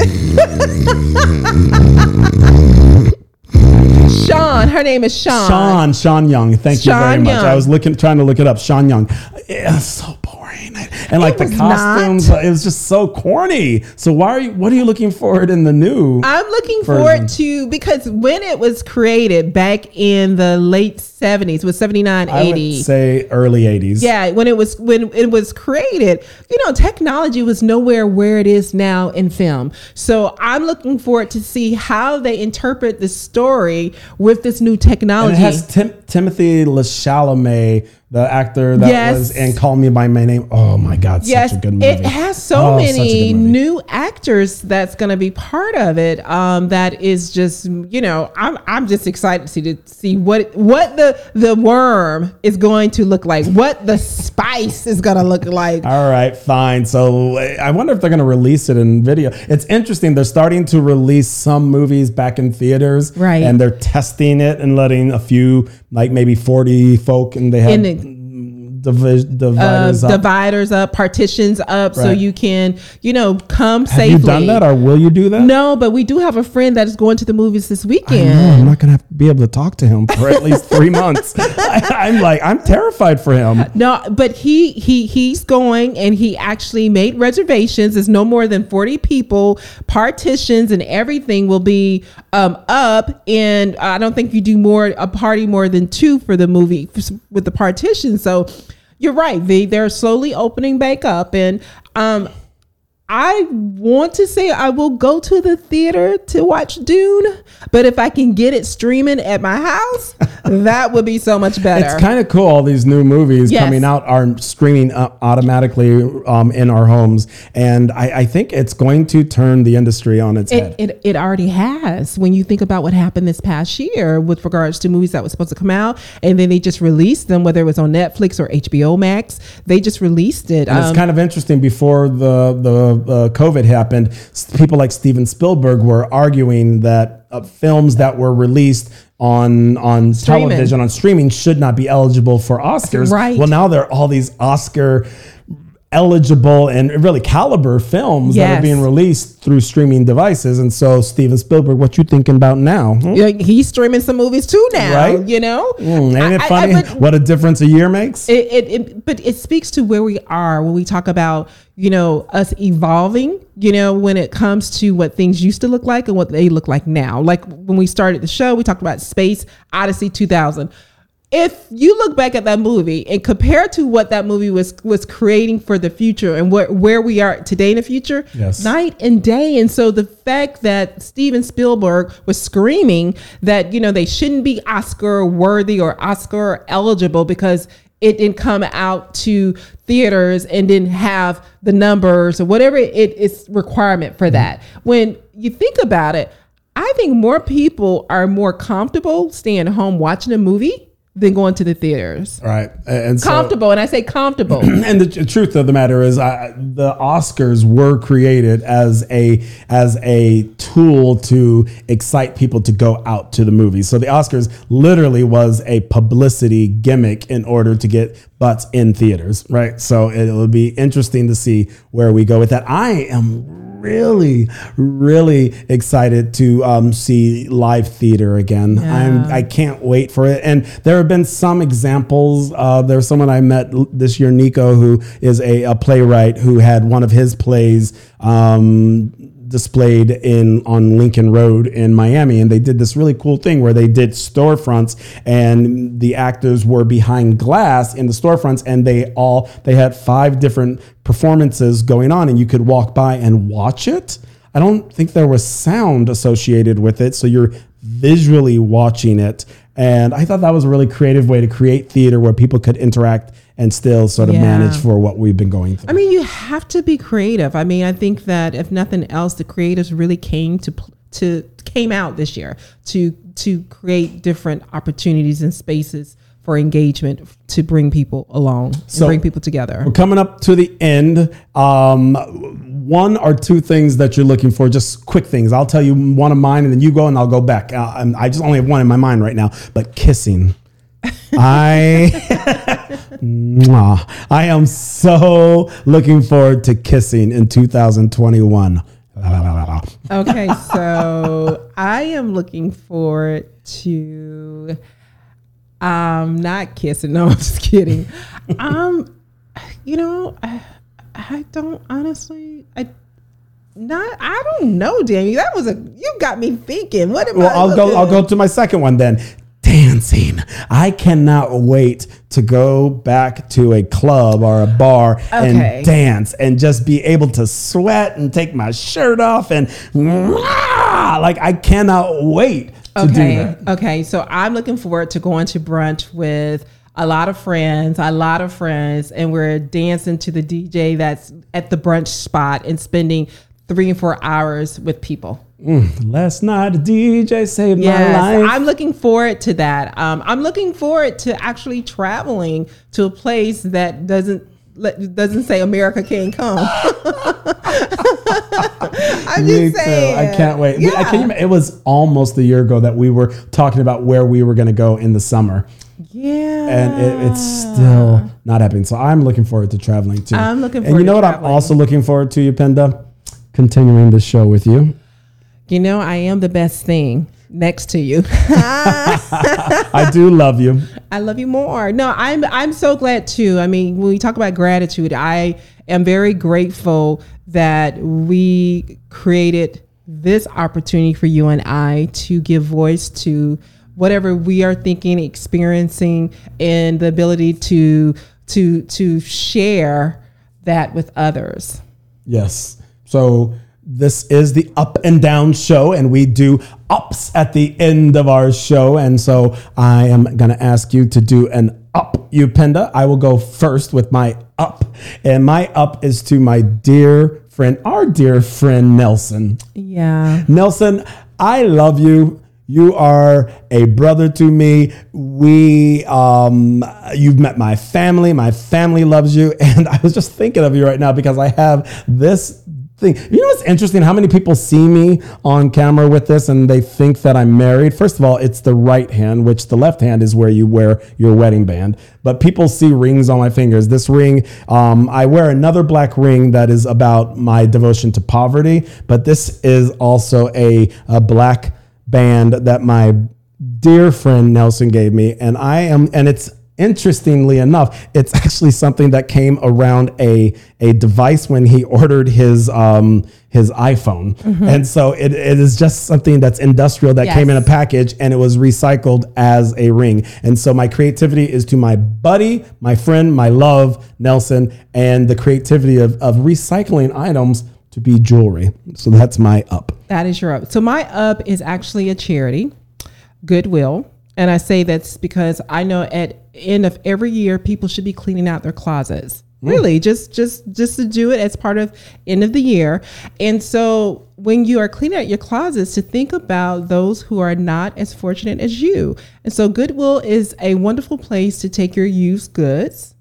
Speaker 1: Sean, her name is Sean.
Speaker 2: Sean, Sean Young. Thank you very
Speaker 1: Sean
Speaker 2: much.
Speaker 1: Young.
Speaker 2: I was looking, trying to look it up. Sean Young. It's so boring. and like the costumes. Uh, it was just so corny. So why are you? What are you looking forward in the new?
Speaker 1: I'm looking
Speaker 2: version.
Speaker 1: forward to because when it was created back in the late 70s, was 79,
Speaker 2: I
Speaker 1: 80.
Speaker 2: would say early '80s.
Speaker 1: Yeah, when it was when it was created, you know, technology was nowhere where it is now in film. So I'm looking forward to see how they interpret the story with this new
Speaker 2: And
Speaker 1: technology.
Speaker 2: it has Tim- Timothée Chalamet, the actor that
Speaker 1: Yes.
Speaker 2: was and Call Me by My Name. Oh my God,
Speaker 1: yes,
Speaker 2: such a good movie.
Speaker 1: it has so
Speaker 2: Oh,
Speaker 1: many new actors that's going to be part of it. Um, that is just you know, I'm I'm just excited to see to see what what the the worm is going to look like, what the spice is going to look like.
Speaker 2: All right, fine. So I wonder if they're going to release it in video. It's interesting. They're starting to release some movies back in theaters,
Speaker 1: Right.
Speaker 2: And they're testing it and letting a few, like maybe forty folk, and they have
Speaker 1: In the-
Speaker 2: divi-
Speaker 1: uh,
Speaker 2: dividers up.
Speaker 1: dividers up, partitions up, so you can, you know, come
Speaker 2: have
Speaker 1: safely.
Speaker 2: you done that, or will you do that?
Speaker 1: no, but we do have a friend that is going to the movies this
Speaker 2: I
Speaker 1: weekend.
Speaker 2: know, I'm not going to be able to talk to him for at least three months. I, I'm like, I'm terrified for him.
Speaker 1: No, but he he he's going and he actually made reservations. There's no more than 40 people. Partitions and everything will be um, up, and I don't think you do more a party more than two for the movie with the partition. So you're right. They they're slowly opening back up, and um, I want to say I will go to the theater to watch Dune, but if I can get it streaming at my house, that would be so much better.
Speaker 2: It's kind of cool. All these new movies
Speaker 1: Yes.
Speaker 2: coming out are streaming automatically um, in our homes, and I, I think it's going to turn the industry on its head.
Speaker 1: It, it, it already has. When you think about what happened this past year with regards to movies that were supposed to come out, and then they just released them, whether it was on Netflix or HBO Max, they just released it. Um,
Speaker 2: it's kind of interesting. Before the the uh, COVID happened, people like Steven Spielberg were arguing that uh, films that were released on on
Speaker 1: Streaming.
Speaker 2: television on streaming should not be eligible for Oscars.
Speaker 1: Right.
Speaker 2: Well, now there are all these Oscar eligible and really caliber films that are being released through streaming devices. And so, Steven Spielberg, what you thinking about now? Hmm?
Speaker 1: yeah, he's streaming some movies too now.
Speaker 2: Right?
Speaker 1: You know,
Speaker 2: Mm, ain't it
Speaker 1: I- I-
Speaker 2: funny what a difference a year makes?
Speaker 1: it, it, it but it speaks to where we are when we talk about you know us evolving you know when it comes to what things used to look like and what they look like now like when we started the show we talked about space odyssey 2000 if you look back at that movie and compare to what that movie was was creating for the future and where where we are today in the future
Speaker 2: Yes.
Speaker 1: night and day and so the fact that steven spielberg was screaming that you know they shouldn't be oscar worthy or oscar eligible because it didn't come out to theaters and didn't have the numbers or whatever it is requirement for mm-hmm. that. When you think about it, I think more people are more comfortable staying home watching a movie than going to the theaters.
Speaker 2: Right. And so,
Speaker 1: Comfortable, and I say comfortable.
Speaker 2: and the truth of the matter is I, the oscars were created as a as a tool to excite people to go out to the movies so the oscars literally was a publicity gimmick in order to get butts in theaters right so it'll be interesting to see where we go with that i am really really excited to um, see live theater again. I'm i can't wait for it. And there have been some examples uh, there's someone i met this year nico who is a, a playwright who had one of his plays um, displayed in on Lincoln Road in Miami and they did this really cool thing where they did storefronts and the actors were behind glass in the storefronts and they all they had five different performances going on and you could walk by and watch it. I don't think there was sound associated with it so you're visually watching it and I thought that was a really creative way to create theater where people could interact and still sort of
Speaker 1: Yeah.
Speaker 2: manage for what we've been going through.
Speaker 1: I mean, you have to be creative. I mean, I think that if nothing else, the creatives really came to to came out this year to to create different opportunities and spaces for engagement to bring people along,
Speaker 2: So-
Speaker 1: bring people together.
Speaker 2: We're coming up to the end. Um, one or two things that you're looking for, just quick things. I'll tell you one of mine, and then you go, and I'll go back. Uh, I just only have one in my mind right now, but kissing. I, Mwah. I am so looking forward to kissing in 2021. La, la, la, la, la.
Speaker 1: Okay, so I am looking forward to um not kissing. No, I'm just kidding. Um, you know, I, I don't honestly. I not. I don't know, Danny. That was a. You got me thinking. What am
Speaker 2: Well,
Speaker 1: I?
Speaker 2: I'll go. I'll go to my second one then. Dancing. I cannot wait to go back to a club or a bar
Speaker 1: Okay.
Speaker 2: and dance and just be able to sweat and take my shirt off and like I cannot wait to do
Speaker 1: Okay.
Speaker 2: that.
Speaker 1: Okay. So I'm looking forward to going to brunch with a lot of friends, a lot of friends, and we're dancing to the DJ that's at the brunch spot and spending three and four hours with people.
Speaker 2: Last night DJ saved my
Speaker 1: Yes,
Speaker 2: life.
Speaker 1: I'm looking forward to that. Um, I'm looking forward to actually traveling to a place that doesn't let- doesn't say America can't come. I'm
Speaker 2: Me
Speaker 1: just
Speaker 2: too. I can't wait. We- I
Speaker 1: Yeah.
Speaker 2: can, it was almost a year ago that we were talking about where we were going to go in the summer,
Speaker 1: yeah.
Speaker 2: and it, it's still not happening. So I'm looking forward to traveling too.
Speaker 1: I'm looking
Speaker 2: And you know what? I'm also looking forward to, Upendo, continuing this show with you.
Speaker 1: You know, I am the best thing next to you.
Speaker 2: I do love you.
Speaker 1: I love you more. No, I'm I'm so glad too. I mean, when we talk about gratitude, I am very grateful that we created this opportunity for you and I to give voice to whatever we are thinking, experiencing, and the ability to to to share that with others.
Speaker 2: Yes. So this is the up and down show, and we do ups at the end of our show. And so I am going to ask you to do an up, you Penda. I will go first with my up. And my up is to my dear friend, our dear friend, Nelson.
Speaker 1: Yeah.
Speaker 2: Nelson, I love you. You are a brother to me. We, um, you've met my family. My family loves you, and I was just thinking of you right now because I have this thing. You know what's interesting? How many people see me on camera with this and they think that I'm married? First of all, it's the right hand, which the left hand is where you wear your wedding band. But people see rings on my fingers. This ring, um, I wear another black ring that is about my devotion to poverty, but this is also a, a black band that my dear friend Nelson gave me, and I am, and it's interestingly enough, it's actually something that came around a a device when he ordered his um his iPhone, and so it, it is just something that's industrial that came in a package and it was recycled as a ring. And so my creativity is to my buddy, my friend, my love, Nelson, and the creativity of of recycling items to be jewelry. So that's my up.
Speaker 1: That is your up. So my up is actually a charity, Goodwill. And I say that's because I know at end of every year people should be cleaning out their closets. Mm. Really, just just just to do it as part of end of the year. And so when you are cleaning out your closets, to think about those who are not as fortunate as you. And so Goodwill is a wonderful place to take your used goods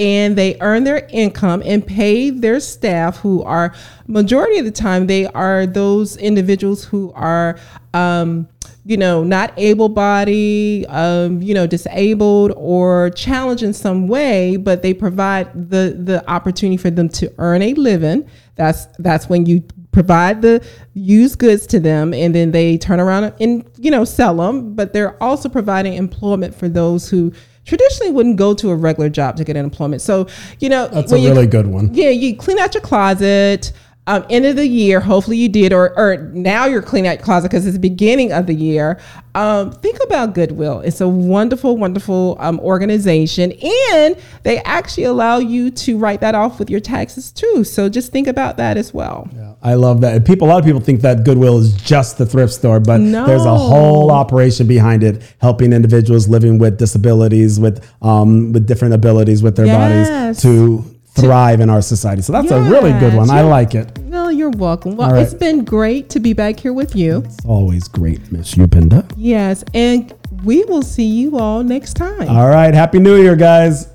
Speaker 1: and they earn their income and pay their staff who are majority of the time they are those individuals who are um, you know not able-bodied um, you know disabled or challenged in some way but they provide the the opportunity for them to earn a living. That's that's when you provide the used goods to them and then they turn around and you know sell them but they're also providing employment for those who traditionally wouldn't go to a regular job to get an employment. So, you know,
Speaker 2: That's a
Speaker 1: when you-
Speaker 2: really good one.
Speaker 1: Yeah, you clean out your closet. Um, end of the year, hopefully you did, or or now you're cleaning out your closet because it's the beginning of the year. Um, think about Goodwill. It's a wonderful, wonderful um, organization, and they actually allow you to write that off with your taxes too. So just think about that as well.
Speaker 2: Yeah, I love that. People, a lot of people think that Goodwill is just the thrift store, but
Speaker 1: No.
Speaker 2: there's a whole operation behind it, helping individuals living with disabilities, with um, with different abilities with their
Speaker 1: Yes.
Speaker 2: bodies to thrive in our society. So that's a really good one. I like it.
Speaker 1: Well, you're welcome. Well,
Speaker 2: right.
Speaker 1: it's been great to be back here with you.
Speaker 2: It's always great, Miss Upendo.
Speaker 1: Yes, and we will see you all next time.
Speaker 2: All right. Happy New Year, guys.